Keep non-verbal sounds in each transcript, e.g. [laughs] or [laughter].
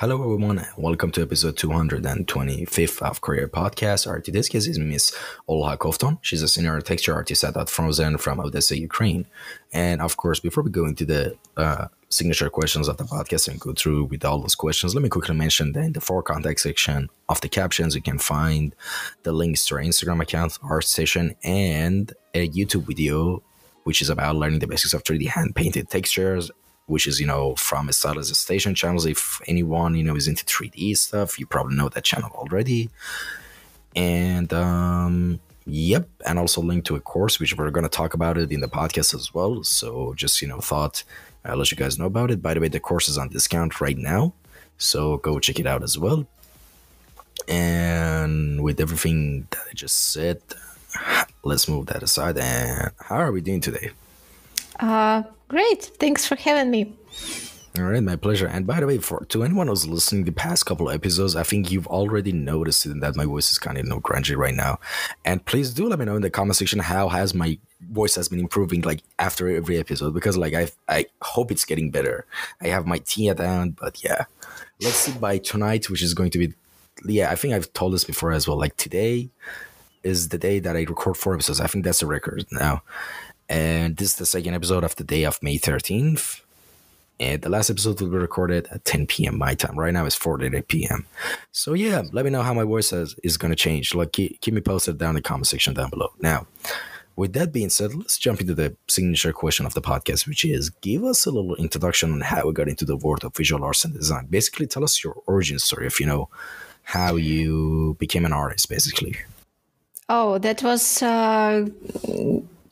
Hello, everyone, welcome to episode 225 of Kouryer Podcast. Our today's guest is Miss Olha Kovtun. She's a senior texture artist at Unfrozen from Odessa, Ukraine. And of course, before we go into the uh, signature questions of the podcast and go through with all those questions, let me quickly mention that in the for contact section of the captions, you can find the links to our Instagram account, ArtStation, and a YouTube video, which is about learning the basics of 3D hand painted textures which is you know from Stylized Station channels. If anyone you know is into 3D stuff, you probably know that channel already. And um, yep, and also link to a course which we're gonna talk about it in the podcast as well. So just you know thought I'll let you guys know about it. By the way, the course is on discount right now, so go check it out as well. And with everything that I just said, let's move that aside. And how are we doing today? Uh, great. Thanks for having me. All right, my pleasure. And by the way, for to anyone who's listening the past couple episodes, I think you've already noticed that my voice is kind of you know grungy right now. And please do let me know in the comment section how has my voice has been improving like after every episode because like I I hope it's getting better. I have my tea at down, but yeah, let's see by tonight, which is going to be yeah. I think I've told this before as well. Like today is the day that I record four episodes. I think that's a record now. And this is the second episode of the day of May 13th. And the last episode will be recorded at 10 p.m. my time. Right now it's 4:30 p.m. So yeah, let me know how my voice is, is going to change. Like keep, keep me posted down in the comment section down below. Now, with that being said, let's jump into the signature question of the podcast, which is give us a little introduction on how we got into the world of visual arts and design. Basically, tell us your origin story if you know how you became an artist, basically. Oh, that was uh,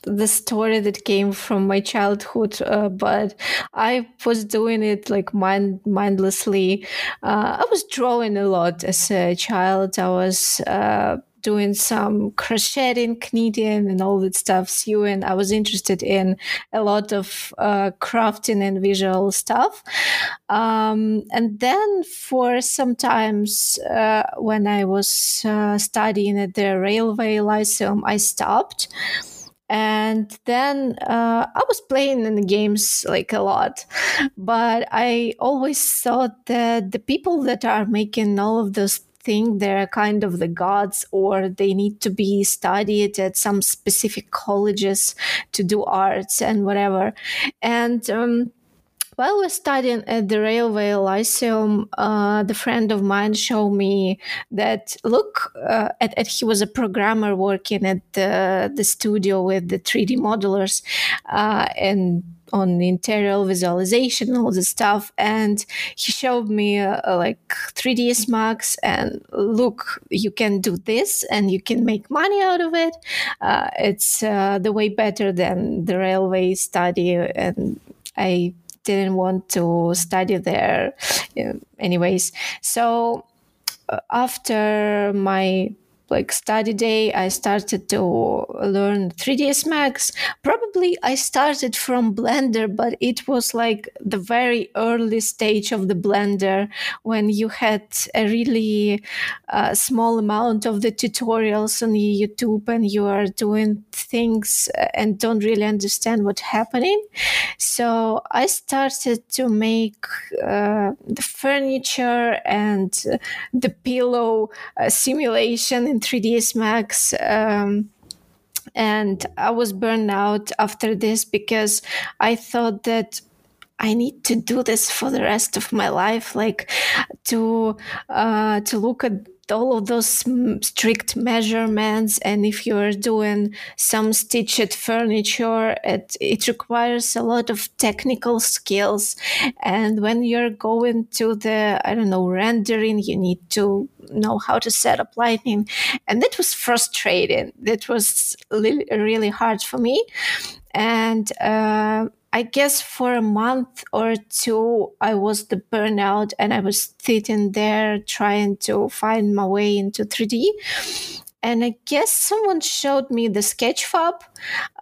the story that came from my childhood, uh, but I was doing it like mind mindlessly. Uh, I was drawing a lot as a child. I was uh, doing some crocheting, knitting, and all that stuff, sewing. I was interested in a lot of uh, crafting and visual stuff. Um, and then, for sometimes uh, when I was uh, studying at the Railway Lyceum, I stopped and then uh, i was playing in the games like a lot but i always thought that the people that are making all of those things they're kind of the gods or they need to be studied at some specific colleges to do arts and whatever. And um, while we're studying at the Railway Lyceum, uh, the friend of mine showed me that look, uh, at, at, he was a programmer working at the, the studio with the 3D modelers uh, and on interior visualization all this stuff. And he showed me uh, like 3ds max and look you can do this and you can make money out of it. Uh, it's uh, the way better than the railway study. And i didn't want to study there anyways. So uh, after my like study day i started to learn 3ds max. Probably i started from blender but it was like the very early stage of the blender when you had a really uh, small amount of the tutorials on youtube and you are doing things and don't really understand what's happening. So i started to make uh, the furniture and the pillow uh, simulation in 3ds max um, and i was burned out after this because i thought that I need to do this for the rest of my life, like to uh, to look at all of those strict measurements and if you're doing some stitched furniture it, it requires a lot of technical skills. And when you're going to the i don't know rendering you need to know how to set up lighting. And that was frustrating. That was really, really hard for me. And uh, I guess for a month or two, I was the burnout and I was sitting there trying to find my way into 3D. And I guess someone showed me the Sketchfab,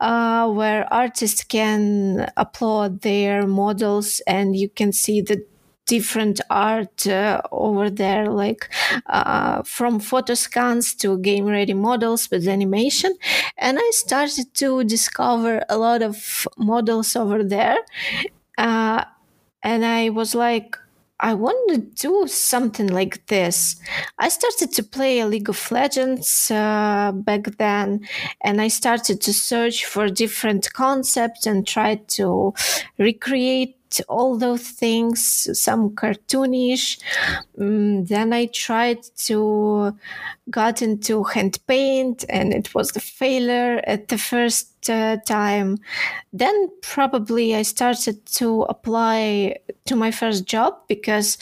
uh, where artists can upload their models and you can see the different art uh, over there, like uh, from photo scans to game ready models with animation. And I started to discover a lot of models over there. Uh, and I was like, I want to do something like this. I started to play a League of Legends uh, back then, and I started to search for different concepts and try to recreate all those things, some cartoonish. Um, then I tried to got into hand paint, and it was a failure at the first uh, time. Then probably I started to apply to my first job because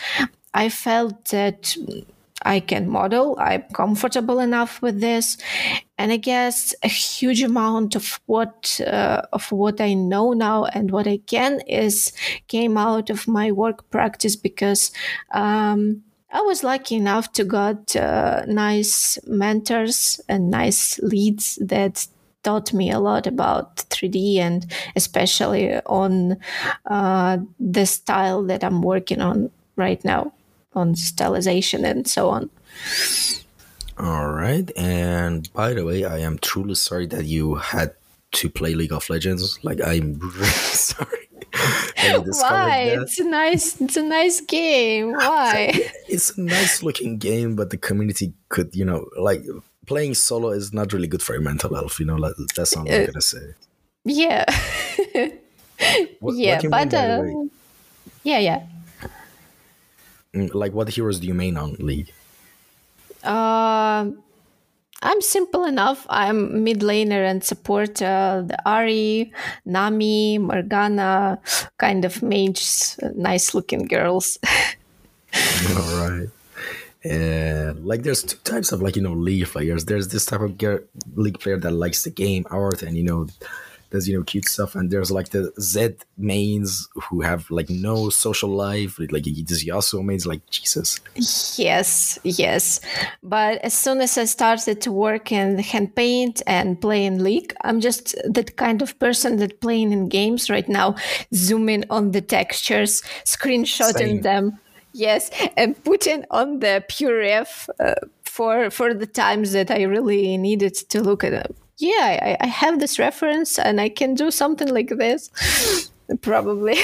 I felt that I can model. I'm comfortable enough with this, and I guess a huge amount of what uh, of what I know now and what I can is came out of my work practice because. Um, I was lucky enough to got uh, nice mentors and nice leads that taught me a lot about 3D and especially on uh, the style that I'm working on right now on stylization and so on. All right. And by the way, I am truly sorry that you had to play League of Legends. Like, I'm really [laughs] sorry. Why? That. It's a nice, it's a nice game. [laughs] Why? [laughs] It's a nice looking game, but the community could, you know, like playing solo is not really good for your mental health. You know, like, that's all I'm uh, gonna say. Yeah. what, yeah, what but uh, yeah, yeah. Like, what heroes do you main on League? Uh, I'm simple enough. I'm mid laner and support uh, the Ahri, Nami, Morgana, kind of mages, nice looking girls. [laughs] All right. And like, there's two types of like you know league players. There's this type of league player that likes the game art and you know there's you know cute stuff and there's like the Zed mains who have like no social life like these yasuo mains like jesus. Yes yes. But as soon as i started to work in hand paint and play in league i'm just that kind of person that playing in games right now zooming on the textures screenshotting Same. them yes and putting on the PureRef uh, for for the times that i really needed to look at them yeah, I, I have this reference and I can do something like this. [laughs] Probably.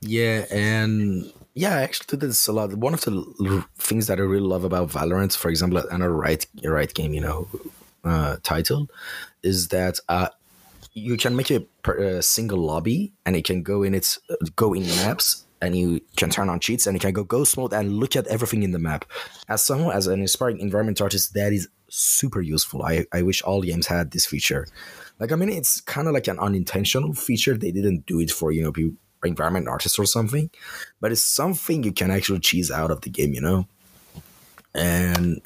yeah, and yeah, I actually do this a lot. One of the things that I really love about Valorant, for example, another Riot Riot game, you know, uh, title, is that uh, you can make a, a, single lobby and it can go in its go in maps and you can turn on cheats and you can go ghost mode and look at everything in the map. As someone as an inspiring environment artist, that is super useful. I, I wish all games had this feature. Like, I mean, it's kind of like an unintentional feature. They didn't do it for, you know, environment artists or something, but it's something you can actually cheese out of the game, you know? And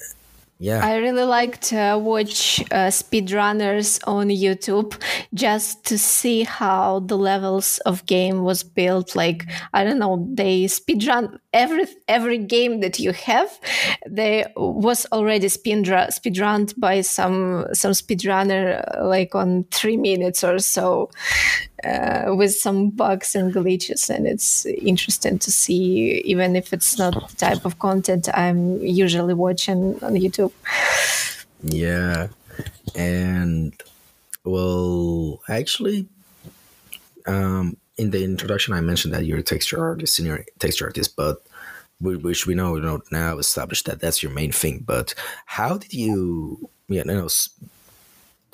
yeah i really like to watch uh, speedrunners on youtube just to see how the levels of game was built like i don't know they speedrun every every game that you have they was already speedrun speedrun by some some speedrunner uh, like on three minutes or so uh, with some bugs and glitches. And it's interesting to see even if it's not the type of content i'm usually watching on youtube. Yeah. And well actually um in the introduction i mentioned that you're a texture artist senior texture artist but which we know, you know now established that that's your main thing but how did you you know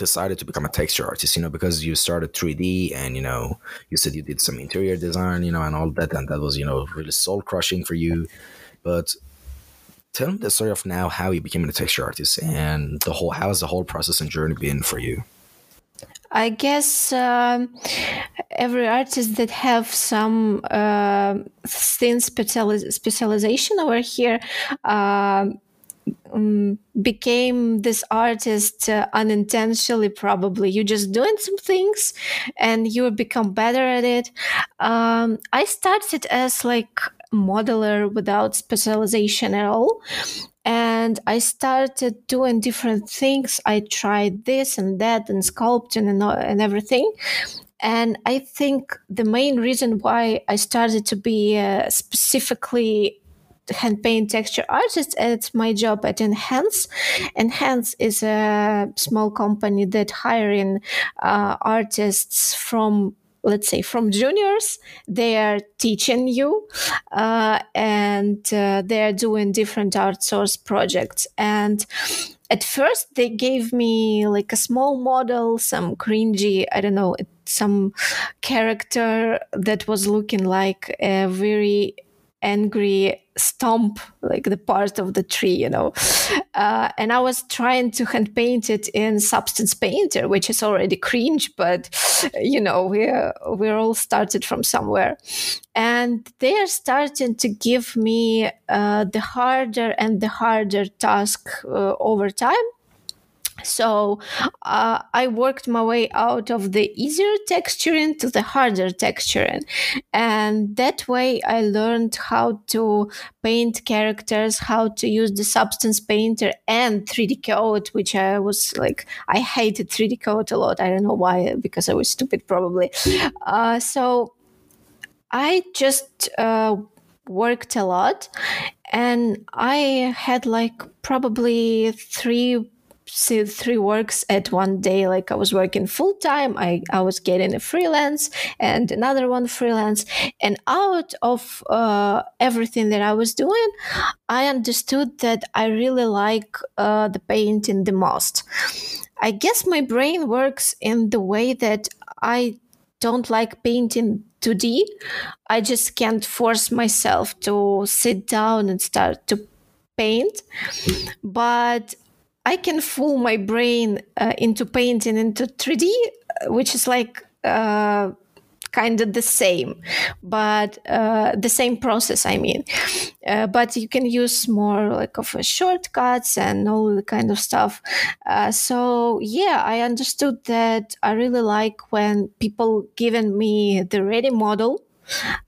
decided to become a texture artist, you know, because you started 3D and, you know, you said you did some interior design, you know, and all that. And that was, you know, really soul crushing for you. But tell me the story of now how you became a texture artist and the whole, how has the whole process and journey been for you? I guess um, every artist that have some uh, thin speciali- specialization over here uh, um, became this artist uh, unintentionally probably. You're just doing some things and you become better at it. Um, i started as like modeler without specialization at all and i started doing different things. I tried this and that and sculpting and, and everything. And I think the main reason why I started to be uh, specifically hand paint texture artist it's my job at enhance. Enhance is a small company that hiring uh, artists from let's say from juniors they are teaching you uh, and uh, they're doing different art source projects. And at first, they gave me like a small model, some cringy, I don't know, some character that was looking like a very angry stomp like the part of the tree you know. Uh, and i was trying to hand paint it in substance painter which is already cringe but you know we're we're all started from somewhere. And they are starting to give me uh, the harder and the harder task uh, over time so uh, I worked my way out of the easier texturing to the harder texturing. And that way I learned how to paint characters, how to use the Substance Painter and 3DCoat, which I was like, I hated 3DCoat a lot. I don't know why, because I was stupid probably. Uh, so I just uh, worked a lot and I had like probably three see three works at one day. Like i was working full time i i was getting a freelance and another one freelance. And out of uh, everything that i was doing i understood that i really like uh, the painting the most. I guess my brain works in the way that i don't like painting 2d i just can't force myself to sit down and start to paint. But I can fool my brain uh, into painting into 3D, uh, which is like uh, kind of the same, but uh, the same process. I mean, uh, but you can use more like of shortcuts and all the kind of stuff. Uh, so yeah, I understood that I really like when people given me the ready model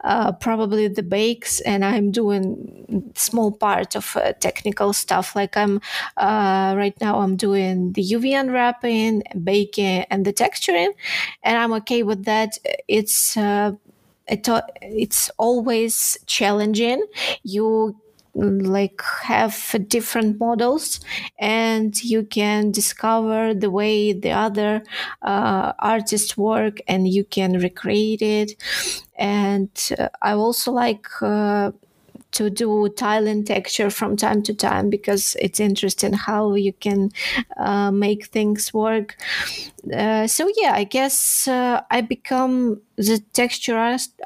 uh, probably the bakes, and I'm doing small part of uh, technical stuff. Like I'm uh, right now, I'm doing the UV unwrapping, baking, and the texturing, and I'm okay with that. It's uh, it, it's always challenging. You like have different models and you can discover the way the other uh, artists work and you can recreate it and uh, i also like uh, to do tile and texture from time to time because it's interesting how you can uh, make things work. Uh, so yeah, I guess uh, I become the texture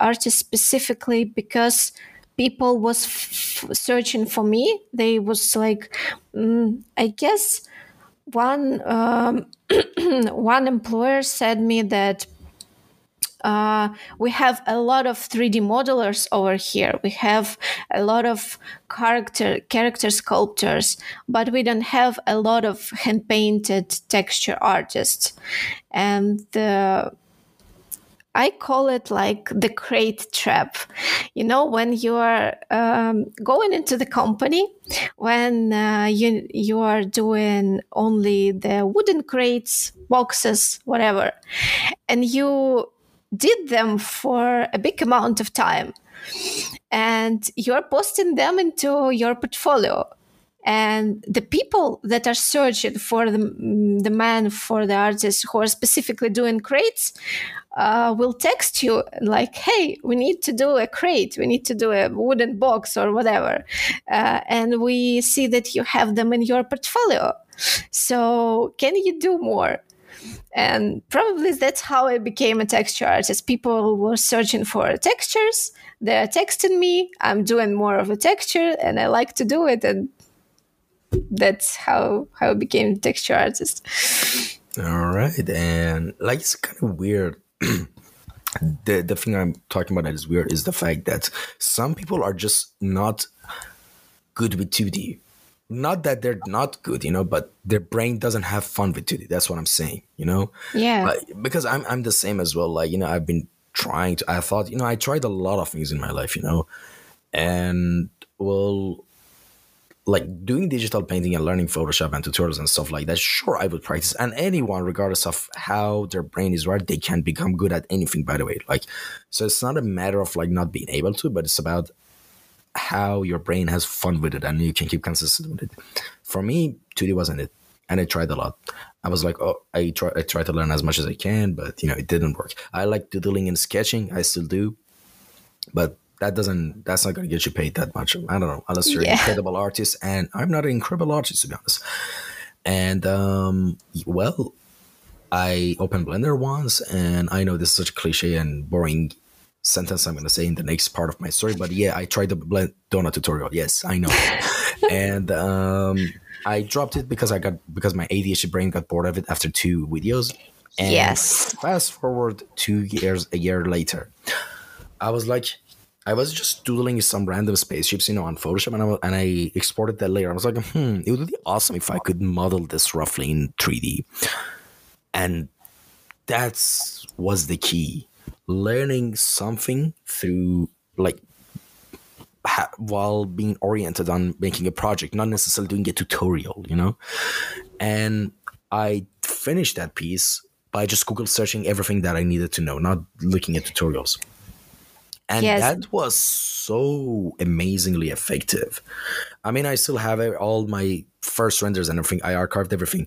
artist specifically because people was f- searching for me they was like mm, i guess one um, [clears throat] one employer said me that uh, we have a lot of 3D modelers over here. We have a lot of character character sculptors, but we don't have a lot of hand painted texture artists. And the I call it like the crate trap. You know, when you are um, going into the company, when uh, you you are doing only the wooden crates, boxes, whatever, and you did them for a big amount of time, and you are posting them into your portfolio and the people that are searching for the, the man for the artists who are specifically doing crates uh, will text you like, "Hey, we need to do a crate. We need to do a wooden box or whatever," uh, and we see that you have them in your portfolio. So, can you do more? And probably that's how I became a texture artist. People were searching for textures. They're texting me. I'm doing more of a texture, and I like to do it. And that's how how I became a texture artist. All right, and like it's kind of weird [clears throat] the the thing I'm talking about that is weird is the fact that some people are just not good with 2D. Not that they're not good, you know, but their brain doesn't have fun with 2D. That's what I'm saying, you know? Yeah. Like, because I'm I'm the same as well. Like, you know, I've been trying to I thought, you know, I tried a lot of things in my life, you know. And well, like doing digital painting and learning Photoshop and tutorials and stuff like that, sure, I would practice. And anyone, regardless of how their brain is wired, they can become good at anything, by the way. Like, so it's not a matter of like not being able to, but it's about how your brain has fun with it and you can keep consistent with it. For me, 2D wasn't it. And I tried a lot. I was like, oh, I try, I try to learn as much as I can, but you know, it didn't work. I like doodling and sketching. I still do, but that doesn't that's not going to get you paid that much i don't know unless you're Yeah. an incredible artist and i'm not an incredible artist to be honest and um well i opened blender once and i know this is such a cliche and boring sentence i'm going to say in the next part of my story but yeah i tried the blend donut tutorial yes i know [laughs] and um i dropped it because i got because my adhd brain got bored of it after two videos and Yes. fast forward two years a year later I was like, I was just doodling some random spaceships, you know, on Photoshop, and I, and I exported that layer. I was like, hmm, it would be awesome if I could model this roughly in 3D. And that's was the key. Learning something through like ha- while being oriented on making a project, not necessarily doing a tutorial, you know. And I finished that piece by just Google searching everything that I needed to know, not looking at tutorials and Yes. that was so amazingly effective. I mean, I still have all my first renders and everything. I archived everything.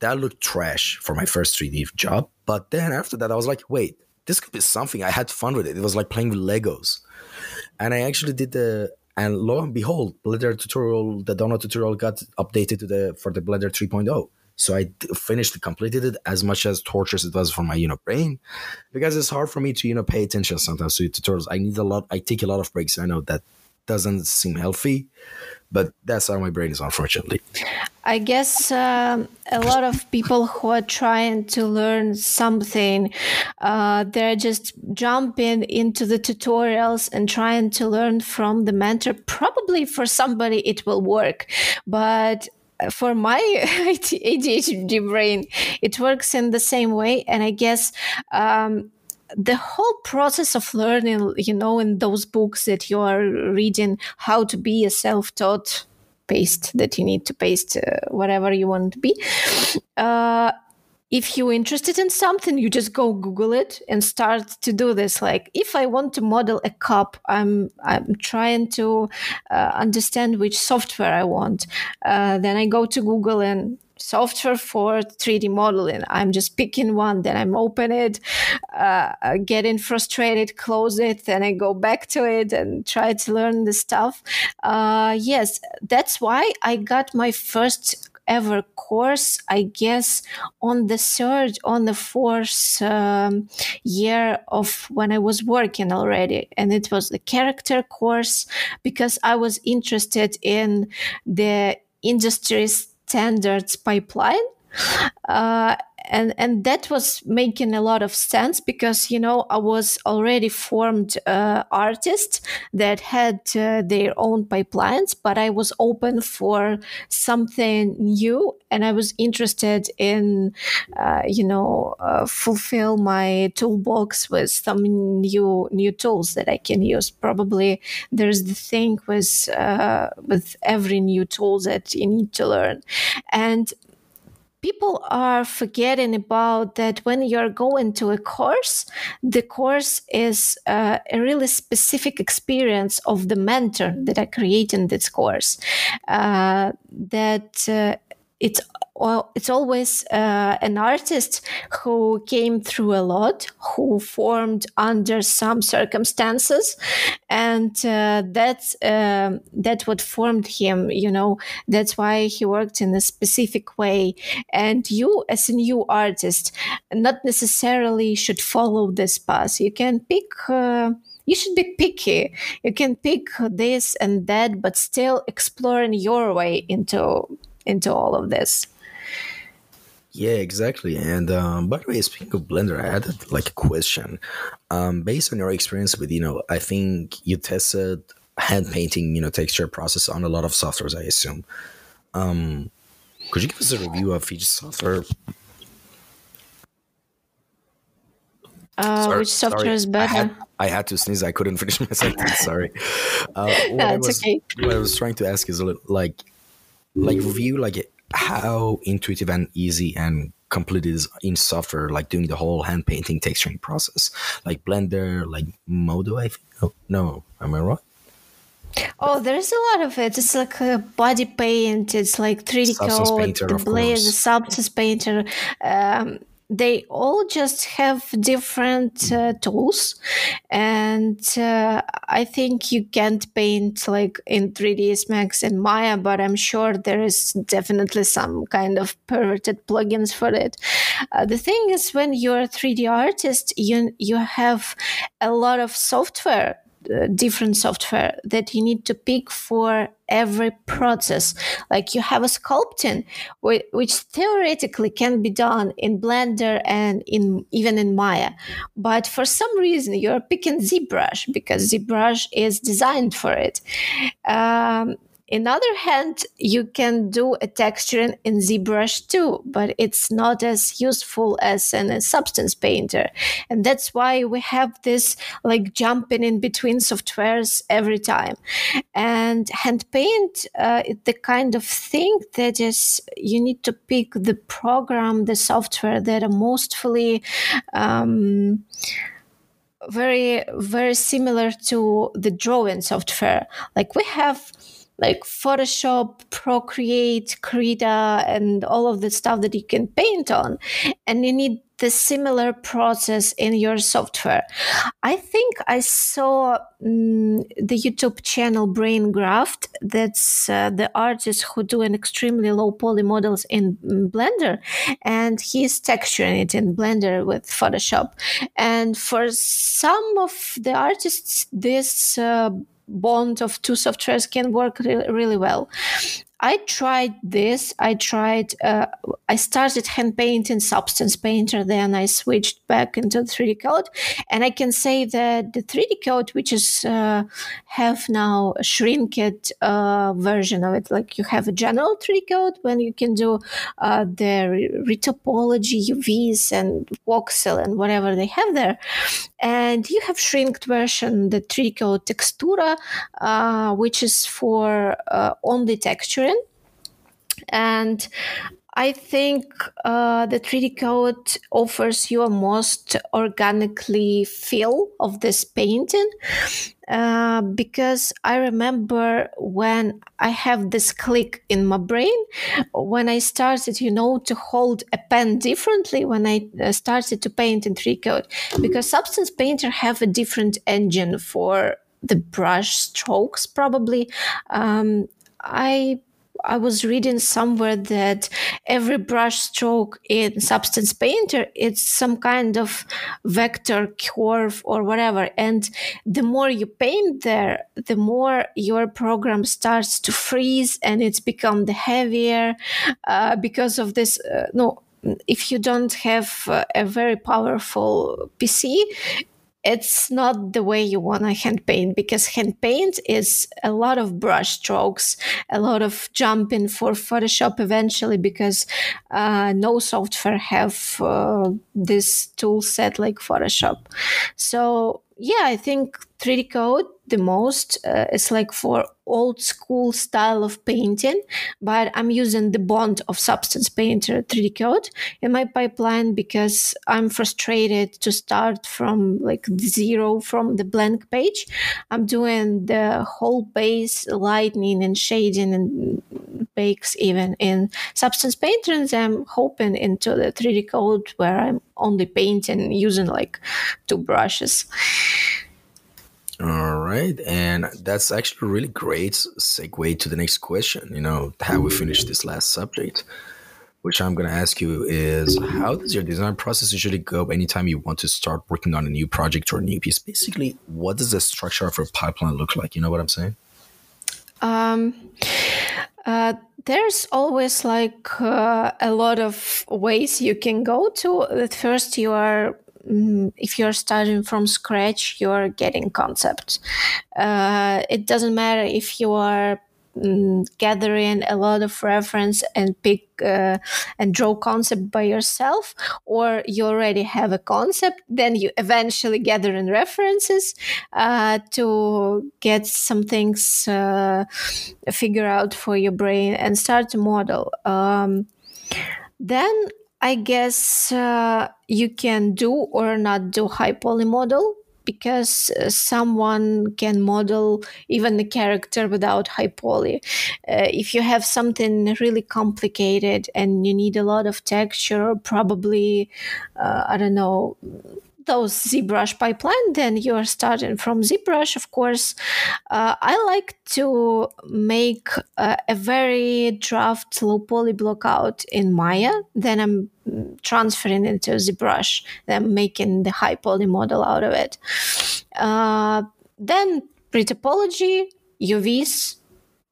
That looked trash for my first 3D job, but then after that, I was like, wait, this could be something. I had fun with it. It was like playing with Legos, and I actually did the. And lo and behold, Blender tutorial, the donut tutorial got updated to the for the Blender 3.0. So I finished, completed it as much as torturous it was for my you know brain, because it's hard for me to you know pay attention sometimes to tutorials. I need a lot. I take a lot of breaks. I know that doesn't seem healthy, but that's how my brain is, unfortunately. I guess um, a lot of people who are trying to learn something, uh, they're just jumping into the tutorials and trying to learn from the mentor. Probably for somebody it will work, but for my [laughs] ADHD brain, it works in the same way. And I guess. Um, the whole process of learning, you know, in those books that you are reading, how to be a self taught paste that you need to paste uh, whatever you want to be. Uh, if you're interested in something, you just go Google it and start to do this. Like, if I want to model a cup, I'm I'm trying to uh, understand which software I want. Uh, then I go to Google and software for 3D modeling. I'm just picking one, then I'm open it, uh, getting frustrated, close it, then I go back to it and try to learn the stuff. Uh, yes, that's why I got my first ever course, I guess, on the third, on the fourth um, year of when I was working already. And it was the character course because I was interested in the industry standards pipeline. Uh, and and that was making a lot of sense because you know I was already formed uh, artist that had uh, their own pipelines, but I was open for something new, and I was interested in uh, you know uh, fulfill my toolbox with some new new tools that I can use. Probably there's the thing with uh, with every new tool that you need to learn, and people are forgetting about that when you're going to a course the course is uh, a really specific experience of the mentor that are creating this course. Uh, that uh, it's it's always uh, an artist who came through a lot, who formed under some circumstances, and uh, that's uh, that's what formed him. You know, that's why he worked in a specific way. And you, as a new artist, not necessarily should follow this path. You can pick. Uh, you should be picky. You can pick this and that, but still exploring your way into into all of this. Yeah, exactly. And um, by the way, speaking of Blender, I had like a question. Um, based on your experience with, you know, I think you tested hand painting, you know, texture process on a lot of softwares, I assume. Um, could you give us a review of each software? Uh, Sorry- which software sorry, is I better? had, I had to sneeze. I couldn't [laughs] finish my sentence. Sorry. Uh, [laughs] what, No, I was, okay. what I was trying to ask is a little, like, like review like how intuitive and easy and complete is in software, like doing the whole hand painting texturing process, like Blender, like Modo. I think. Oh, no, am I wrong? Oh, there's a lot of it. It's like a body paint. It's like 3D Substance code, Painter, the of Blaze, the. Substance Painter. Um, they all just have different uh, tools. And uh, i think you can't paint like in 3ds max and maya but i'm sure there is definitely some kind of perverted plugins for it. Uh, the thing is when you're a 3d artist you you have a lot of software uh, different software that you need to pick for every process. Like you have a sculpting, which theoretically can be done in Blender and in even in Maya, but for some reason you're picking ZBrush because ZBrush is designed for it. Um, in other hand, you can do a texturing in ZBrush too, but it's not as useful as in a substance painter. And that's why we have this like jumping in between softwares every time. And hand paint, uh, the kind of thing that is you need to pick the program, the software that are mostly um, very very similar to the drawing software. Like we have like Photoshop, Procreate, Krita, and all of the stuff that you can paint on. And you need the similar process in your software. I think I saw um, the YouTube channel Brain Graft. That's uh, the artist who do an extremely low poly models in Blender, and he's texturing it in Blender with Photoshop. And for some of the artists, this uh, bond of two softwares can work re- really well. I tried this. I tried. Uh, I started hand painting Substance Painter, then I switched back into 3DCoat, and I can say that the 3DCoat, which is uh, have now a shrinked uh, version of it, like you have a general 3DCoat when you can do uh, the retopology, UVs, and voxel, and whatever they have there, and you have shrinked version, the 3DCoat Textura, uh, which is for uh, only texture and I think uh, the 3DCoat offers you a most organically feel of this painting. Uh, because I remember when I have this click in my brain, when I started, you know, to hold a pen differently when I uh, started to paint in 3DCoat, because Substance Painter have a different engine for the brush strokes, probably. Um, I I was reading somewhere that every brush stroke in Substance Painter it's some kind of vector curve or whatever, and the more you paint there, the more your program starts to freeze and it's become the heavier uh, because of this. Uh, no, if you don't have uh, a very powerful PC, it's not the way you want to hand paint because hand paint is a lot of brush strokes, a lot of jumping for Photoshop eventually because uh, no software have uh, this tool set like Photoshop. So yeah, I think 3DCoat the most. Uh, it's like for old school style of painting, but I'm using the bond of Substance Painter 3DCoat in my pipeline because I'm frustrated to start from like zero from the blank page. I'm doing the whole base lightning and shading and bakes even in Substance Painter, and I'm hoping into the 3DCoat where I'm only painting using like two brushes. All right. And that's actually a really great segue to the next question. You know, how we finish this last subject, which I'm going to ask you is how does your design process usually go anytime you want to start working on a new project or a new piece? Basically, what does the structure of your pipeline look like? You know what I'm saying? Um, uh, there's always like uh, a lot of ways you can go to. At first, you are Mm, if you're starting from scratch, you're getting concepts. Uh, it doesn't matter if you are um, gathering a lot of reference and pick uh, and draw concept by yourself or you already have a concept then you eventually gather in references uh, to get some things uh, figure out for your brain and start to model um, then I guess uh, you can do or not do high poly model because uh, someone can model even the character without high poly. Uh, if you have something really complicated and you need a lot of texture, probably, uh, I don't know, those ZBrush pipeline, then you are starting from ZBrush, of course. Uh, I like to make uh, a very draft low poly blockout in Maya. Then I'm transferring into ZBrush. Then making the high poly model out of it. Uh, then pre-topology, UVs,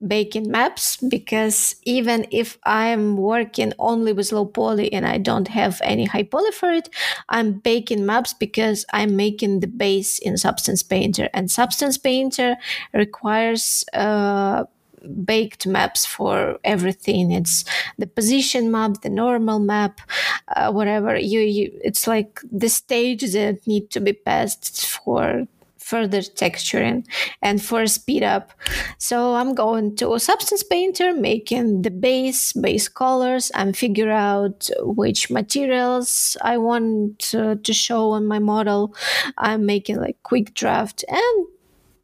baking maps because even if I'm working only with low poly and I don't have any high poly for it, I'm baking maps because I'm making the base in Substance Painter. And Substance Painter requires uh, baked maps for everything. It's the position map, the normal map, uh, whatever. You, you, it's like the stages that need to be passed for further texturing and for speed up. So I'm going to a Substance Painter, making the base, base colors, and figure out which materials I want uh, to show on my model. I'm making like quick draft and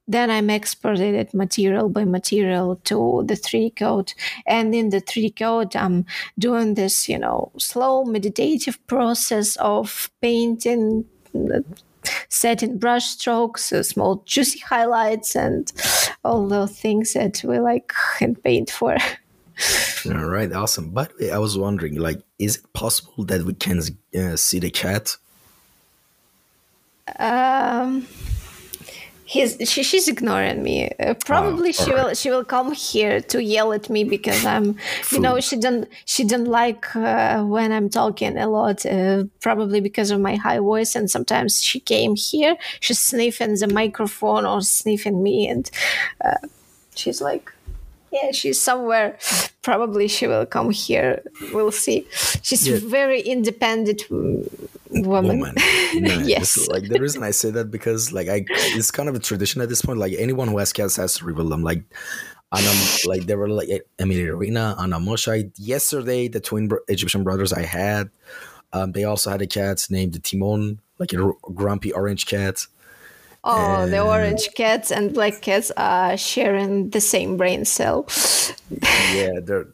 then I'm exported it material by material to the 3DCoat. And in the 3DCoat, I'm doing this, you know, slow meditative process of painting set in brush strokes, uh, small juicy highlights, and all those things that we like and paint for. [laughs] All right, awesome. By the way, I was wondering, like, is it possible that we can uh, see the cat? Um, he's she, she's ignoring me uh, probably oh, she right. will she will come here to yell at me because i'm you know she don't she don't like uh, when i'm talking a lot uh, probably because of my high voice and sometimes she came here she's sniffing the microphone or sniffing me and uh, she's like yeah she's somewhere probably she will come here we'll see she's yeah. very independent woman, woman. [laughs] Yes like the reason i say that because like i it's kind of a tradition at this point like anyone who has cats has to reveal them like Anna, like there were like Emily Rina, Anna Moshe. Yesterday, the twin Egyptian brothers I had, um, they also had a cat named Timon, like a grumpy orange cat. Oh, and the orange cats and black cats are sharing the same brain cell. yeah, they're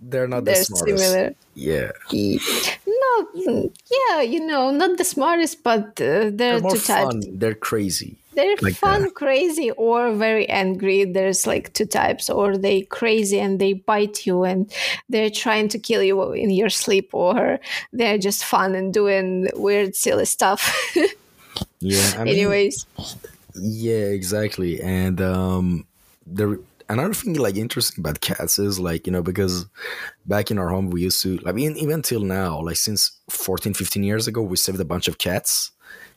they're not they're the smartest. Similar. Yeah. No, yeah, you know, not the smartest, but uh, they're, they're more fun. They're crazy. They're like fun, that. crazy, or very angry. There's like two types, or they crazy and they bite you and they're trying to kill you in your sleep, or they're just fun and doing weird, silly stuff. [laughs] yeah. I mean, Anyways. Yeah, exactly. And um, the another thing like interesting about cats is like you know because back in our home we used to like even, even till now like since 14 15 years ago we saved a bunch of cats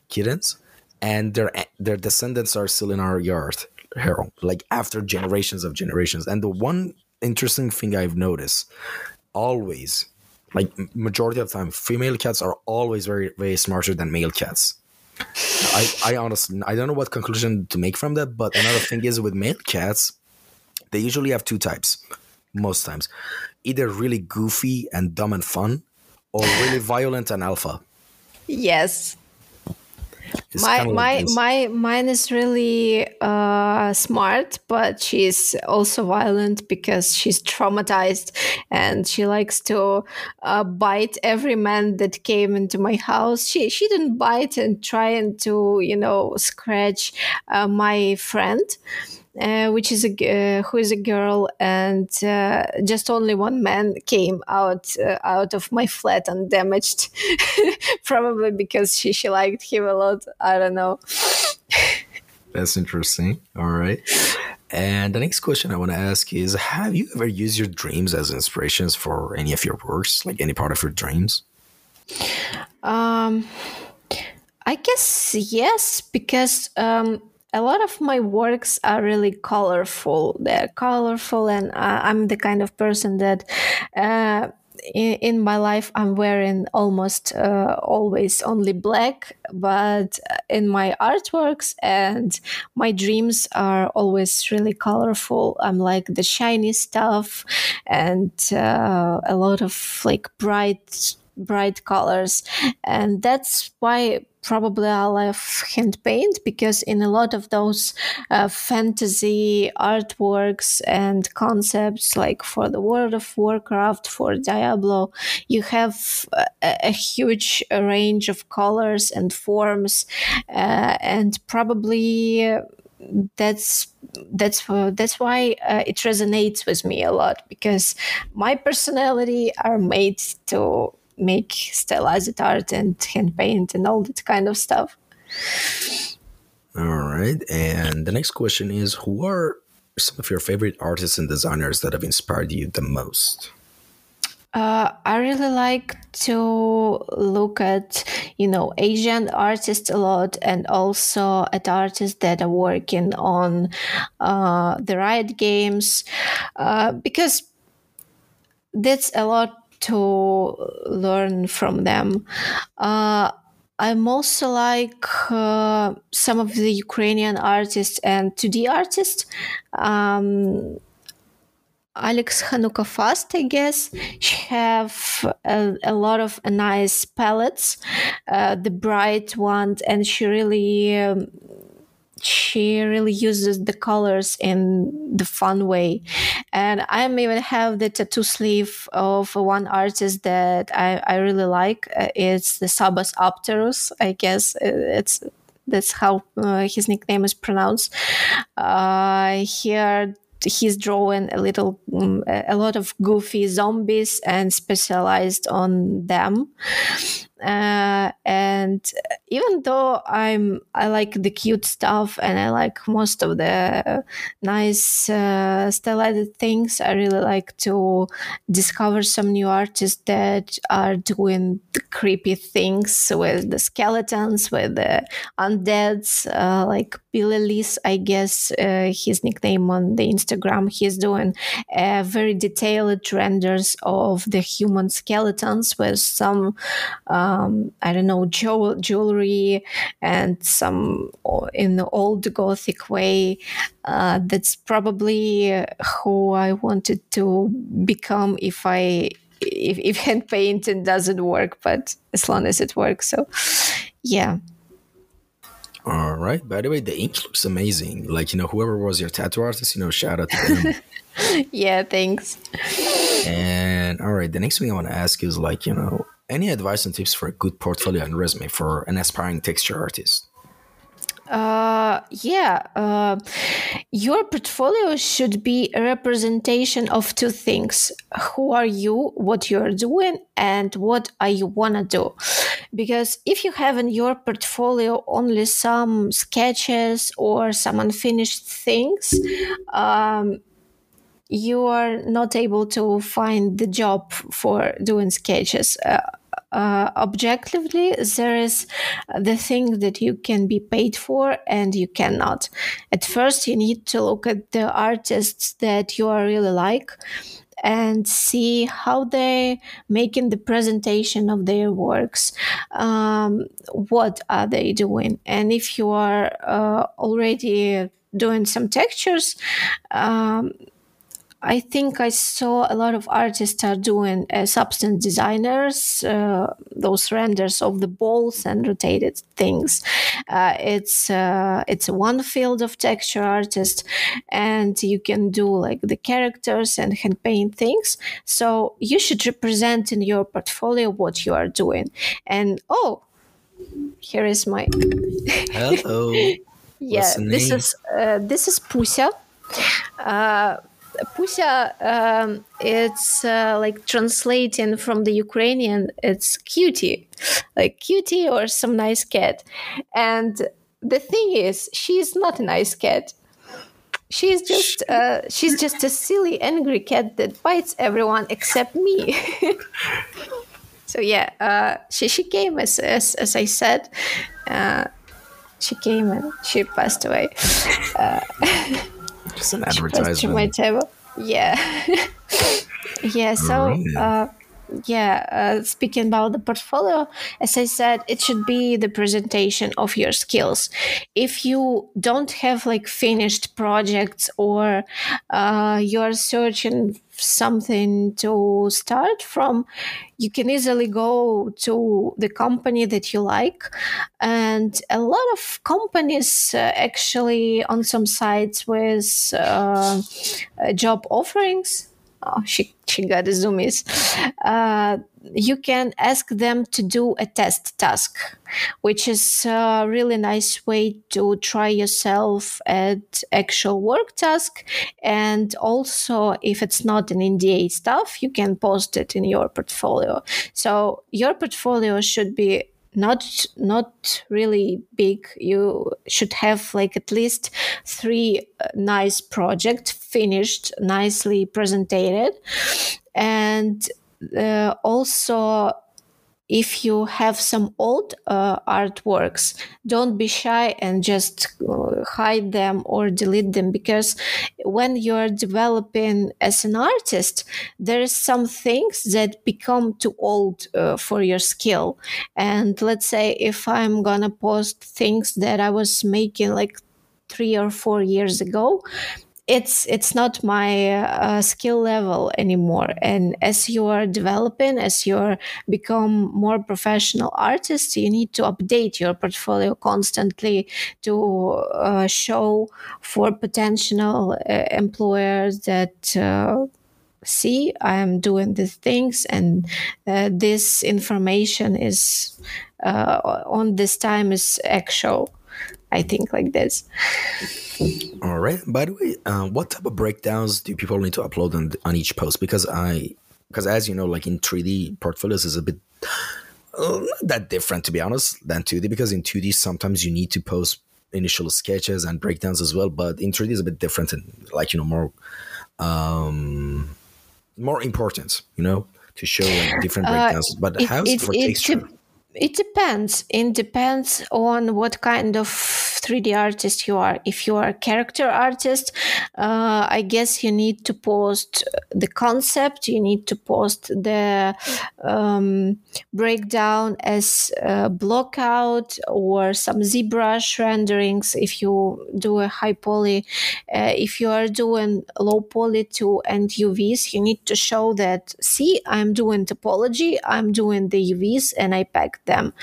kittens and their their descendants are still in our yard here like after generations of generations and the one interesting thing i've noticed always like majority of the time female cats are always very very smarter than male cats I, I honestly I don't know what conclusion to make from that, but another thing is with male cats, they usually have two types, most times. Either really goofy and dumb and fun, or really violent and alpha. Yes. My my my mine is really uh, smart, but she's also violent because she's traumatized and she likes to uh, bite every man that came into my house. She she didn't bite and trying to you know scratch uh, my friend uh, which is a uh, who is a girl, and uh, just only one man came out uh, out of my flat undamaged, [laughs] probably because she she liked him a lot. I don't know. [laughs] That's interesting. All right. And the next question I want to ask is Have you ever used your dreams as inspirations for any of your works, like any part of your dreams? Um, I guess yes, because um, a lot of my works are really colorful. They're colorful, and uh, I'm the kind of person that. Uh, in, in, my life, I'm wearing almost uh, always only black, but in my artworks and my dreams are always really colorful. I'm like the shiny stuff and uh, a lot of like bright bright colors and that's why probably I'll have hand paint because in a lot of those uh, fantasy artworks and concepts, like for the World of Warcraft, for Diablo, you have a, a huge range of colors and forms, uh, and probably that's that's uh, that's why uh, it resonates with me a lot because my personality are made to make stylized art and hand paint and all that kind of stuff. All right, and the next question is: Who are some of your favorite artists and designers that have inspired you the most? Uh, I really like to look at, you know, Asian artists a lot and also at artists that are working on uh, the Riot games uh, because that's a lot to learn from them. Uh, I'm also like uh, some of the Ukrainian artists and 2D artists. Um, Alex Hanuka Fast, I guess. She have a, a lot of nice palettes, uh, the bright ones, and she really um, she really uses the colors in the fun way. And I even have the tattoo sleeve of one artist that I, I really like. Uh, it's the Sabbas Apterus, I guess it's that's how uh, his nickname is pronounced. Uh, here he's drawing a little um, a lot of goofy zombies and specialized on them uh, and even though i'm i like the cute stuff and i like most of the nice uh, stylized things i really like to discover some new artists that are doing creepy things with the skeletons with the undeads uh, like billy Lees, i guess uh, his nickname on the instagram. He's doing uh, very detailed renders of the human skeletons with some uh, um, I don't know, jewel- jewelry and some in the old Gothic way. Uh, that's probably who I wanted to become if I if, if hand painting doesn't work, but as long as it works. So, yeah. All right. By the way, the ink looks amazing. Like, you know, whoever was your tattoo artist, you know, shout out to them. [laughs] yeah, thanks. And all right, the next thing I want to ask is like, you know, any advice and tips for a good portfolio and resume for an aspiring texture artist? Uh, yeah. Uh, your portfolio should be a representation of two things: who are you, what you are doing, and what are you wanna do. Because if you have in your portfolio only some sketches or some unfinished things, um, you are not able to find the job for doing sketches. Uh, uh, objectively, there is the thing that you can be paid for and you cannot. At first, you need to look at the artists that you are really like and see how they making the presentation of their works um, what are they doing and if you are uh, already doing some textures um, I think I saw a lot of artists are doing uh, substance designers, uh, those renders of the balls and rotated things. Uh, it's uh, it's one field of texture artist, and you can do like the characters and hand paint things. So you should represent in your portfolio what you are doing. And oh, here is my hello. [laughs] yeah, this is uh, this is Pusa. Uh, Pusia, um, it's uh, like translating from the Ukrainian, it's cutie, like cutie or some nice cat. And the thing is, she's not a nice cat. She's just uh, she's just a silly, angry cat that bites everyone except me. [laughs] so yeah, uh, she she came as as, as I said. Uh, she came and she passed away. [laughs] Just an advertisement. my table. Yeah. [laughs] yeah. So uh, yeah, uh, speaking about the portfolio, as I said, it should be the presentation of your skills. If you don't have like finished projects or uh, you're searching something to start from, you can easily go to the company that you like. And a lot of companies uh, actually on some sites with uh, job offerings oh, she, she got the zoomies. Uh, you can ask them to do a test task, which is a really nice way to try yourself at actual work task. And also, if it's not an NDA stuff, you can post it in your portfolio. So your portfolio should be not not really big. You should have like at least three uh, nice projects finished nicely presented. And uh, also if you have some old uh, artworks, don't be shy and just uh, hide them or delete them because when you're developing as an artist, there is some things that become too old uh, for your skill. And let's say if I'm gonna post things that I was making like three or four years ago, it's it's not my uh, skill level anymore. And as you are developing as you become more professional artist you need to update your portfolio constantly to uh, show for potential uh, employers that uh, see i am doing these things and uh, this information is uh, on this time is actual I think like this. All right. By the way, uh, what type of breakdowns do people need to upload on, on each post? Because I, because as you know, like in 3D, portfolios is a bit uh, not that different to be honest than 2D. Because in 2D, sometimes you need to post initial sketches and breakdowns as well. But in 3D, is a bit different and like you know more, um, more important. You know, to show like different uh, breakdowns. Uh, but it, how's it, for texture? It depends. It depends on what kind of 3D artist you are. If you are a character artist, uh, I guess you need to post the concept, you need to post the um, breakdown as block out or some ZBrush renderings if you do a high poly. Uh, if you are doing low poly to and UVs, you need to show that, see, I'm doing topology, I'm doing the UVs, and I pack them.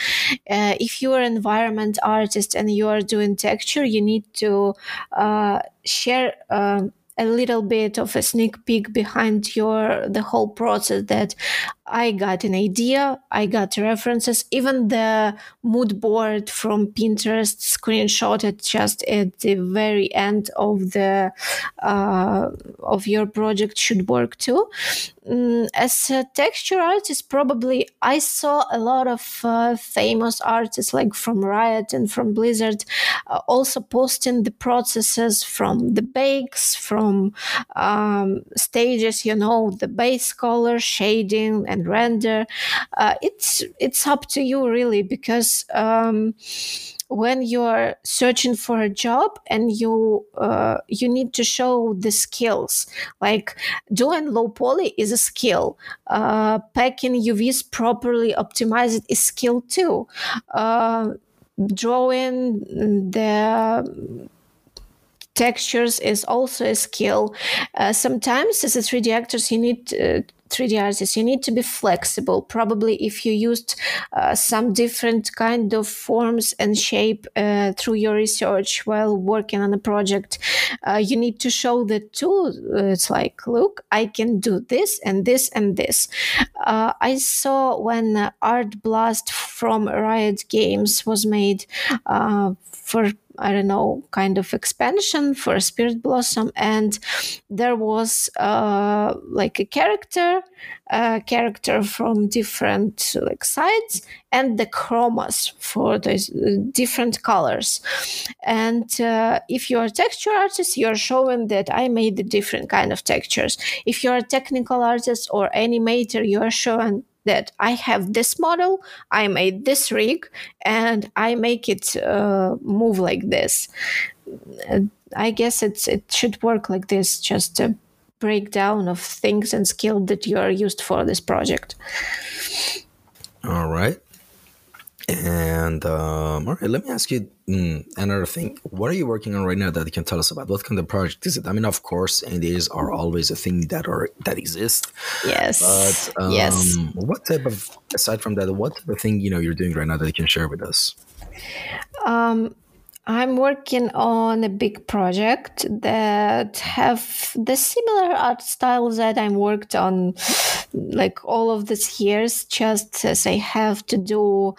Uh, if you're an environment artist and you are doing texture, you need to uh, share. Uh, a little bit of a sneak peek behind your the whole process that I got an idea, I got references, even the mood board from Pinterest screenshotted just at the very end of the uh, of your project should work too. Mm, as a texture artist, probably I saw a lot of uh, famous artists like from Riot and from Blizzard uh, also posting the processes from the bakes, from um, stages, you know, the base color, shading, and render. Uh, it's it's up to you really because. Um, when you're searching for a job and you uh, you need to show the skills like doing low poly is a skill uh, packing uvs properly optimized is skill too uh, drawing the textures is also a skill. Uh, sometimes, as a 3D actors, you need uh, 3D artists, you need to be flexible. Probably, if you used uh, some different kind of forms and shape uh, through your research while working on a project, uh, you need to show the too. It's like, look, I can do this and this and this. Uh, I saw when Art Blast from Riot Games was made for I don't know, kind of expansion for Spirit Blossom, and there was uh, like a character, a character from different like sides, and the chromas for the different colors. And uh, if you are a texture artist, you're showing that I made the different kind of textures. If you're a technical artist or animator, you are showing that I have this model, I made this rig, and I make it uh, move like this. I guess it's it should work like this. Just uh, breakdown of things and skills that you are used for this project. All right. And um, all right, let me ask you mm, another thing. What are you working on right now that you can tell us about? What kind of project is it? I mean, of course, NDAs are always a thing that are that exist. Yes. But um, yes. What type of aside from that, what type of thing you know you're doing right now that you can share with us? Um, I'm working on a big project that have the similar art styles that I worked on like all of these years just as I have to do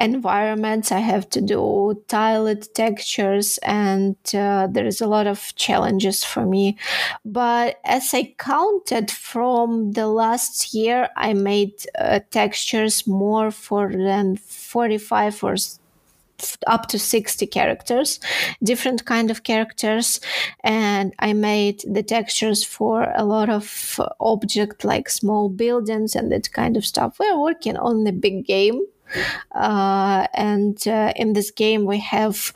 environments. I have to do tiled textures and uh, there is a lot of challenges for me. But as i counted from the last year i made uh, textures more for than 45 or up to 60 characters different kind of characters. And i made the textures for a lot of object like small buildings and that kind of stuff. We're working on the big game and uh, in this game we have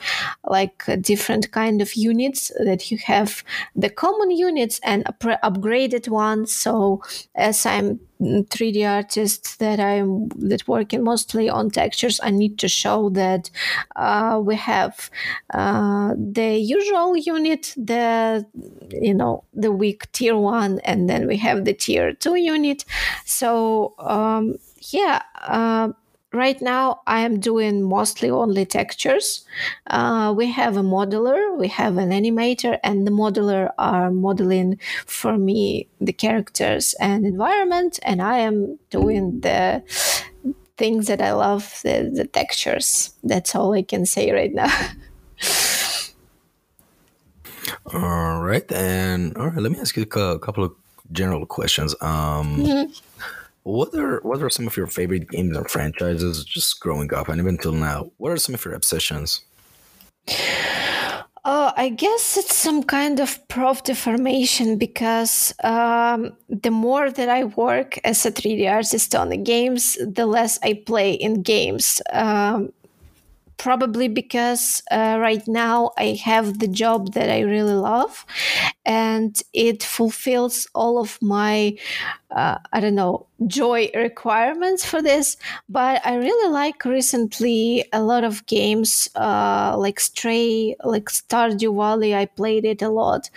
like different kind of units that you have the common units and up- upgraded ones. So as i'm 3d artist that i'm that working mostly on textures i need to show that uh, we have uh, the usual unit the you know the weak tier one and then we have the tier two unit. So um, yeah uh, right now I am doing mostly only textures. Uh, we have a modeler, we have an animator, and the modeler are modeling for me the characters and environment, and I am doing the things that I love, the, the textures. That's all I can say right now. [laughs] all right, and all right. Let me ask you a couple of general questions. Um, mm-hmm what are what are some of your favorite games and franchises just growing up and even till now? What are some of your obsessions? Uh, I guess it's some kind of prof deformation because um, the more that I work as a 3D artist on the games, the less I play in games. Um, probably because uh, right now I have the job that I really love and it fulfills all of my, uh, I don't know, joy requirements for this. But I really like recently a lot of games uh, like Stray, like Stardew Valley. I played it a lot.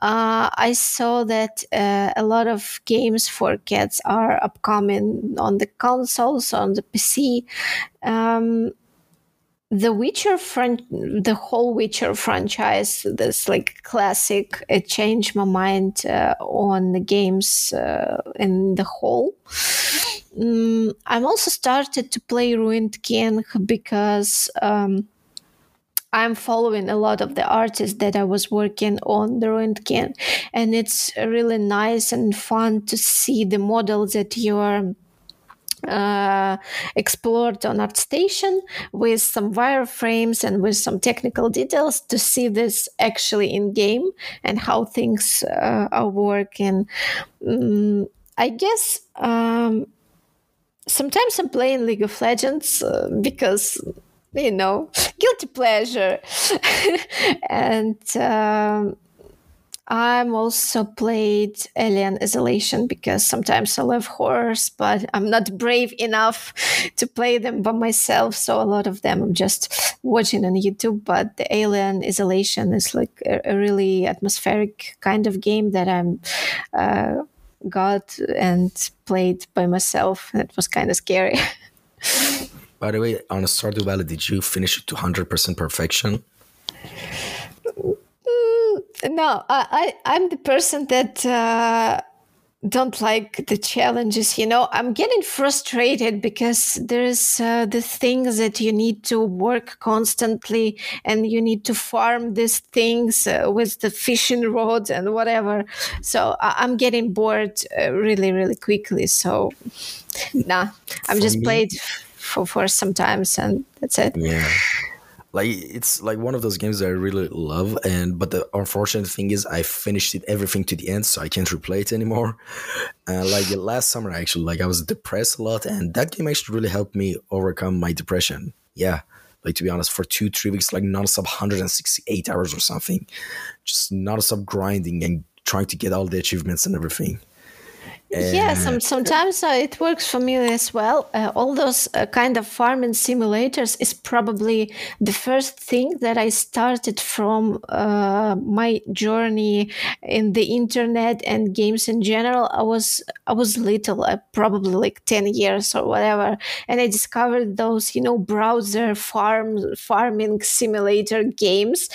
Uh, I saw that uh, a lot of games for kids are upcoming on the consoles, on the PC. Um, the Witcher fran- the whole Witcher franchise, this like classic, it changed my mind uh, on the games uh, in the whole. Um, I'm also started to play Ruined King because um, I'm following a lot of the artists that I was working on the Ruined King, and it's really nice and fun to see the models that you are uh, explored on ArtStation with some wireframes and with some technical details to see this actually in game and how things uh, are working. Um, I guess um, sometimes I'm playing League of Legends uh, because you know [laughs] guilty pleasure [laughs] and um, I'm also played Alien Isolation because sometimes I love horrors, but I'm not brave enough to play them by myself. So a lot of them I'm just watching on YouTube. But the Alien Isolation is like a, a really atmospheric kind of game that I'm uh, got and played by myself. It was kind of scary. [laughs] by the way, on a Stardew Valley, did you finish it to 100% perfection? No, I, I am the person that uh, don't like the challenges. You know, I'm getting frustrated because there's uh, the things that you need to work constantly, and you need to farm these things uh, with the fishing rod and whatever. So I, am getting bored uh, really, really quickly. So, nah, I'm just me, played for for some times, and that's it. Yeah like it's like one of those games that I really love and but the unfortunate thing is I finished it everything to the end so I can't replay it anymore and like last summer actually like I was depressed a lot and that game actually really helped me overcome my depression yeah like to be honest for two three weeks like non-stop 168 hours or something just non-stop grinding and trying to get all the achievements and everything. Yeah, some, sometimes uh, it works for me as well. Uh, all those uh, kind of farming simulators is probably the first thing that I started from uh, my journey in the internet and games in general. I was I was little, uh, probably like ten years or whatever, and I discovered those you know browser farm farming simulator games,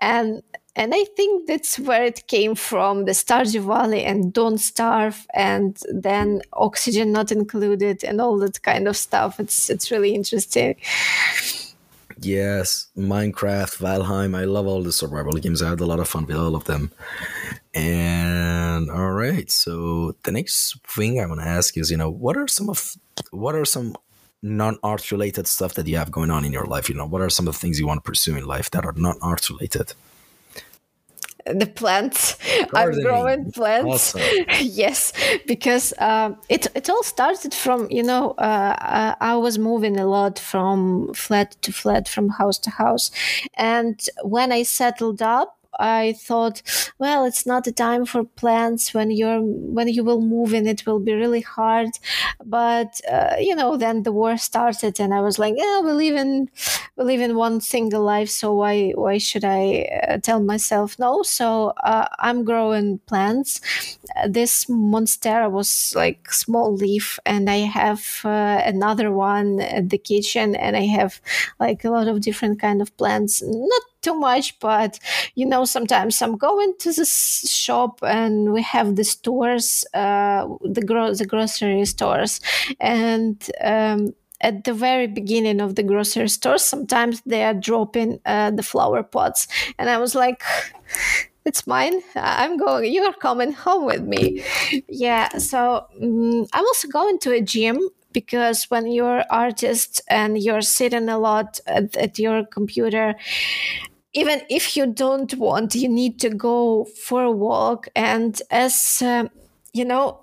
and and I think that's where it came from the Stardew Valley and Don't Starve, and then Oxygen Not Included, and all that kind of stuff. It's, it's really interesting. Yes, Minecraft, Valheim. I love all the survival games. I had a lot of fun with all of them. And all right, so the next thing I want to ask is, you know, what are some of what are some non-art related stuff that you have going on in your life? You know, what are some of the things you want to pursue in life that are not art related? The plants. I'm growing plants. [laughs] Yes, because uh, it it all started from you know uh, I was moving a lot from flat to flat, from house to house, and when I settled up, I thought, well, it's not the time for plants. When you're when you will move in, it will be really hard. But uh, you know, then the war started, and I was like, yeah, we live in we live in one single life, so why why should I uh, tell myself no? So uh, I'm growing plants. this monstera was like small leaf, and I have uh, another one at the kitchen, and I have like a lot of different kind of plants. Not too much, but you know, sometimes I'm going to the shop and we have the stores, uh, the gro- the grocery stores, and um, at the very beginning of the grocery store, sometimes they are dropping uh, the flower pots, and I was like. It's mine. I'm going. You are coming home with me. Yeah. So um, I'm also going to a gym because when you're artist and you're sitting a lot at, at, your computer even if you don't want, you need to go for a walk. And as uh, you know,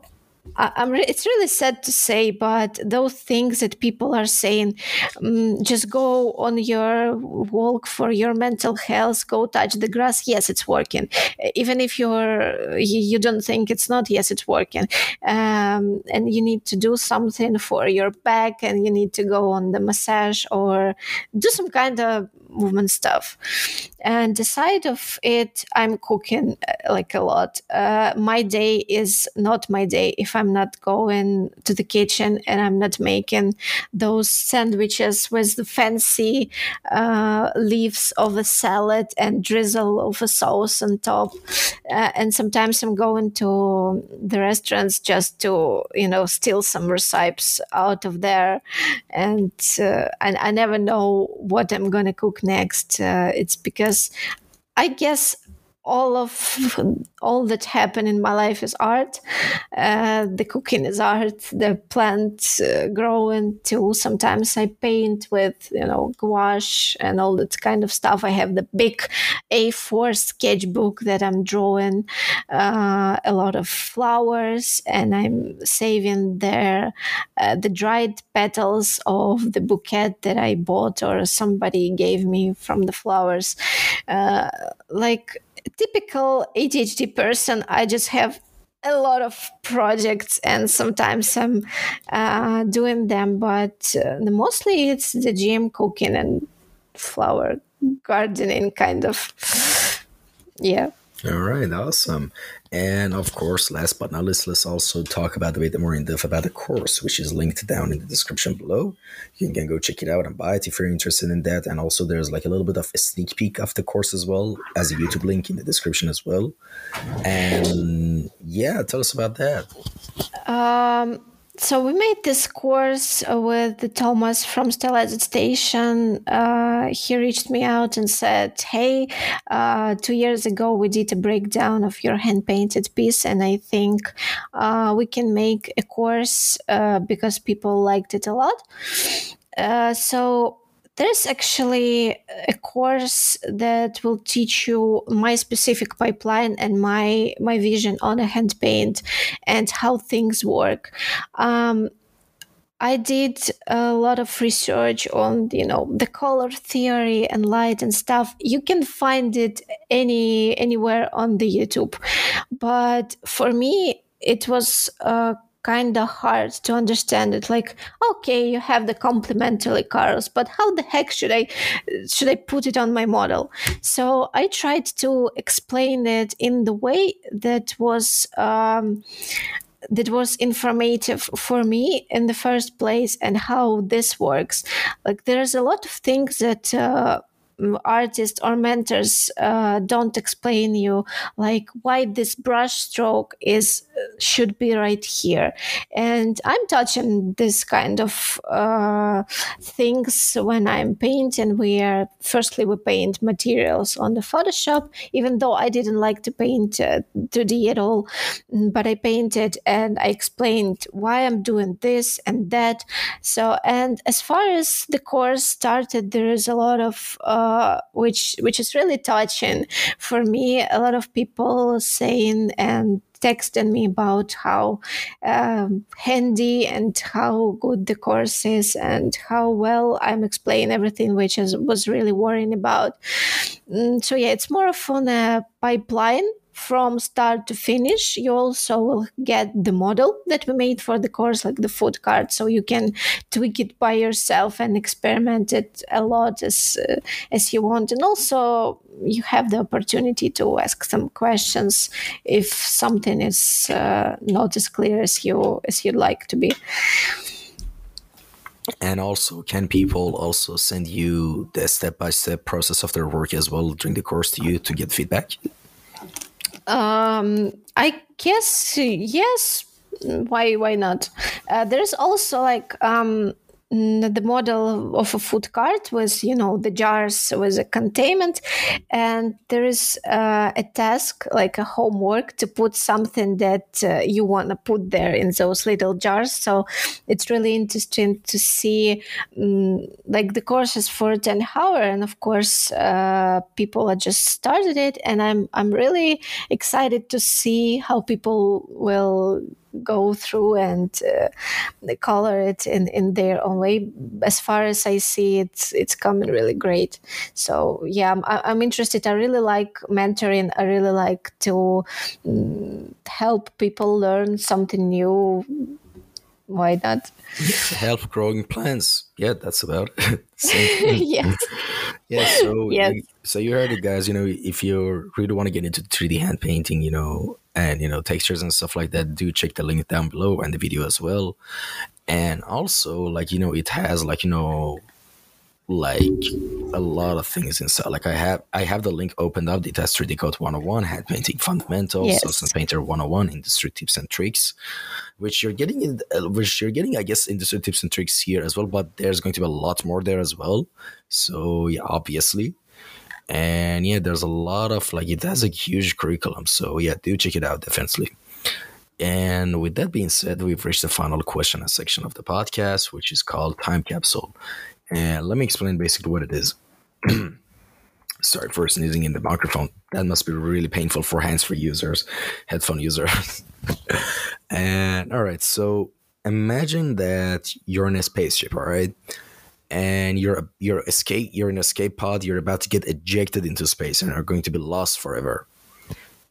I, re- it's really sad to say, but those things that people are saying, um, just go on your walk for your mental health, go touch the grass. Yes, it's working. Even if you're you, you don't think it's not, yes, it's working. Um, and you need to do something for your back, and you need to go on the massage or do some kind of movement stuff. And the side of it, I'm cooking uh, like a lot. Uh, my day is not my day if I'm not going to the kitchen and I'm not making those sandwiches with the fancy uh, leaves of a salad and drizzle of a sauce on top. Uh, and sometimes I'm going to the restaurants just to, you know, steal some recipes out of there. And uh, I, I never know what I'm going to cook next. Uh, it's because I guess all of all that happened in my life is art. Uh, the cooking is art. The plants uh, growing too. Sometimes I paint with you know gouache and all that kind of stuff. I have the big A4 sketchbook that I'm drawing uh, a lot of flowers, and I'm saving there uh, the dried petals of the bouquet that I bought or somebody gave me from the flowers. Uh, like typical ADHD person, I just have a lot of projects and sometimes I'm uh, doing them, but uh, mostly it's the gym, cooking, and flower gardening kind of. Yeah. All right, awesome. And of course, last but not least, let's also talk about a bit more in depth about the course, which is linked down in the description below. You can go check it out and buy it if you're interested in that. And also, there's like a little bit of a sneak peek of the course as well as a YouTube link in the description as well. And yeah, tell us about that. Um, so we made this course with Thomas from Stylized Station. Uh, he reached me out and said, "Hey, uh, two years ago we did a breakdown of your hand painted piece, and I think uh, we can make a course uh, because people liked it a lot." Uh, so there's actually a course that will teach you my specific pipeline and my my vision on a hand paint and how things work um, I did a lot of research on, you know, the color theory and light and stuff. You can find it any anywhere on the YouTube, but for me, it was uh, kind of hard to understand it. Like, okay, you have the complementary colors, but how the heck should I should I put it on my model? So I tried to explain it in the way that was. Um, that was informative for me in the first place and how this works like there's a lot of things that uh, artists or mentors uh, don't explain you like why this brush stroke is should be right here. And i'm touching this kind of uh, things when i'm painting. Where firstly we paint materials on the photoshop even though i didn't like to paint uh, 2d at all but i painted and i explained why i'm doing this and that. So and as far as the course started there is a lot of uh, which which is really touching for me. A lot of people saying and texting me about how um, handy and how good the course is and how well I'm explaining everything, which was really worrying about. Mm, so yeah, it's more of on a pipeline from start to finish. You also will get the model that we made for the course, like the food card, so you can tweak it by yourself and experiment it a lot as uh, as you want. And also, you have the opportunity to ask some questions if something is uh, not as clear as you as you'd like to be. And also, can people also send you the step by step process of their work as well during the course to you to get feedback? Um, I guess yes. Why? Why not? Uh, there's also like um, the model of a food cart was you know the jars was a containment and there is uh, a task like a homework to put something that uh, you want to put there in those little jars. So it's really interesting to see um, like the courses for 10 hour and of course uh, people are just started it and i'm i'm really excited to see how people will go through and uh, color it in, in their own way. As far as I see, it's it's coming really great. So yeah, I'm, I'm interested. I really like mentoring. I really like to um, help people learn something new. Why not? [laughs] help growing plants. Yeah, that's about it. [laughs] [laughs] yes. yeah. So yes. so you heard it, guys. You know, if you really want to get into 3D hand painting, you know, and you know textures and stuff like that do check the link down below and the video as well and also like you know it has like you know like a lot of things inside. Like i have i have the link opened up. The test 3DCoat 101 hand painting fundamentals yes. substance painter 101 industry tips and tricks which you're getting in uh, which you're getting i guess industry tips and tricks here as well but there's going to be a lot more there as well. So yeah obviously. And yeah there's a lot of like it has a huge curriculum. So yeah do check it out definitely. And with that being said we've reached the final question and section of the podcast which is called time capsule and let me explain basically what it is. [clears throat] Sorry for sneezing in the microphone. That must be really painful for hands-free users headphone users. [laughs] And all right so imagine that you're in a spaceship all right? And you're you're escape you're in escape pod you're about to get ejected into space and are going to be lost forever.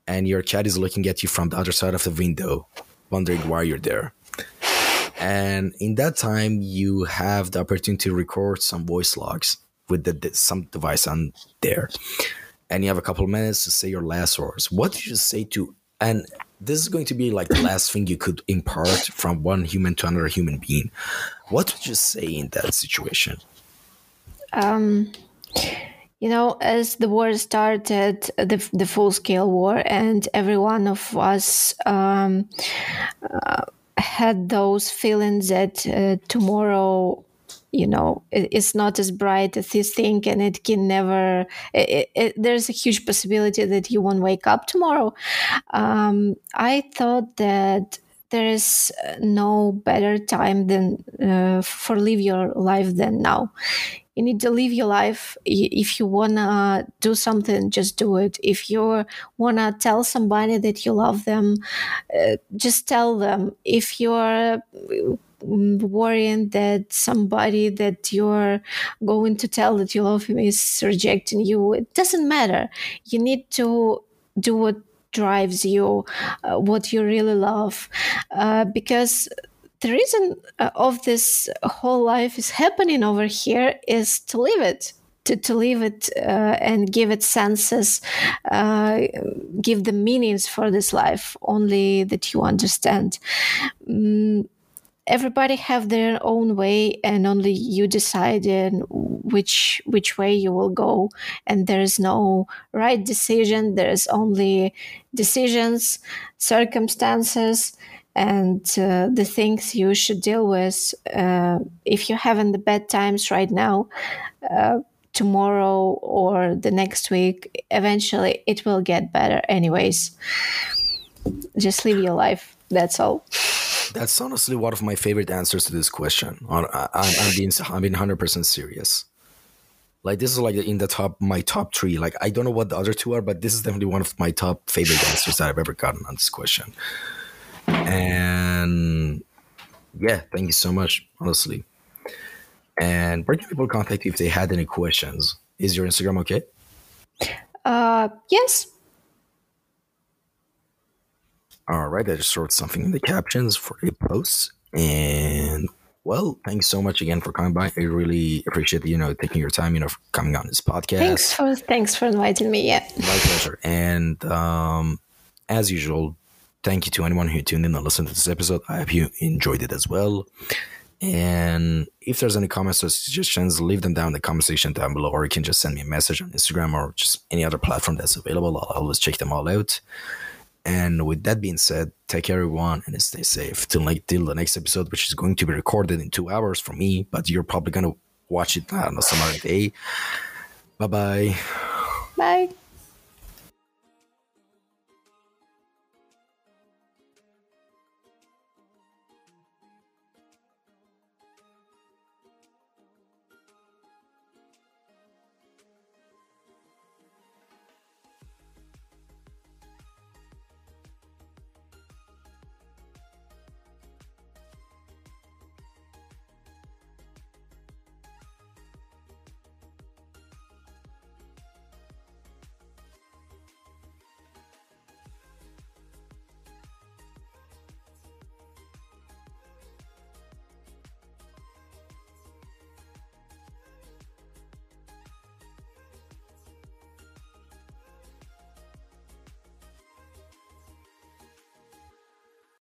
And your cat is looking at you from the other side of the window wondering why you're there and in that time you have the opportunity to record some voice logs with the, some device on there and you have a couple of minutes to say your last words what did you say to and this is going to be like the last thing you could impart from one human to another human being. What would you say in that situation? Um, you know, as the war started, the, the full scale war, and every one of us um, uh, had those feelings that uh, tomorrow you know it, it's not as bright as you think and it can never it, it, there's a huge possibility that you won't wake up tomorrow. Um, i thought that there is no better time than uh, for live your life than now you need to live your life if you want to do something just do it if you want to tell somebody that you love them uh, just tell them if you're mm, worrying that somebody that you're going to tell that you love him is rejecting you. It doesn't matter. You need to do what drives you, uh, what you really love, uh, because the reason uh, of this whole life is happening over here is to live it to, to live it uh, and give it senses, uh, give the meanings for this life, only that you understand. Mm, everybody have their own way and only you decide in which which way you will go and there is no right decision there is only decisions circumstances and uh, the things you should deal with uh, if you're having the bad times right now uh, tomorrow or the next week, eventually it will get better, anyways. Just live your life. That's all. That's honestly one of my favorite answers to this question. I, am being, I'm being 100% serious. Like this is like in the top, my top three. Like I don't know what the other two are, but this is definitely one of my top favorite answers that I've ever gotten on this question. And yeah, thank you so much, honestly. And where can people contact you if they had any questions? Is your Instagram okay? Uh, yes. All right, I just wrote something in the captions for the posts. And well, thanks so much again for coming by. I really appreciate you know taking your time, you know, coming on this podcast. Thanks for thanks for inviting me. Yeah, my pleasure. And um, as usual, thank you to anyone who tuned in and listened to this episode. I hope you enjoyed it as well. And if there's any comments or suggestions, leave them down in the comment section down below, or you can just send me a message on Instagram or just any other platform that's available. I'll always check them all out. And with that being said, take care everyone and stay safe till like till the next episode, which is going to be recorded in two hours for me, but you're probably gonna watch it on some other day. Bye-bye. Bye.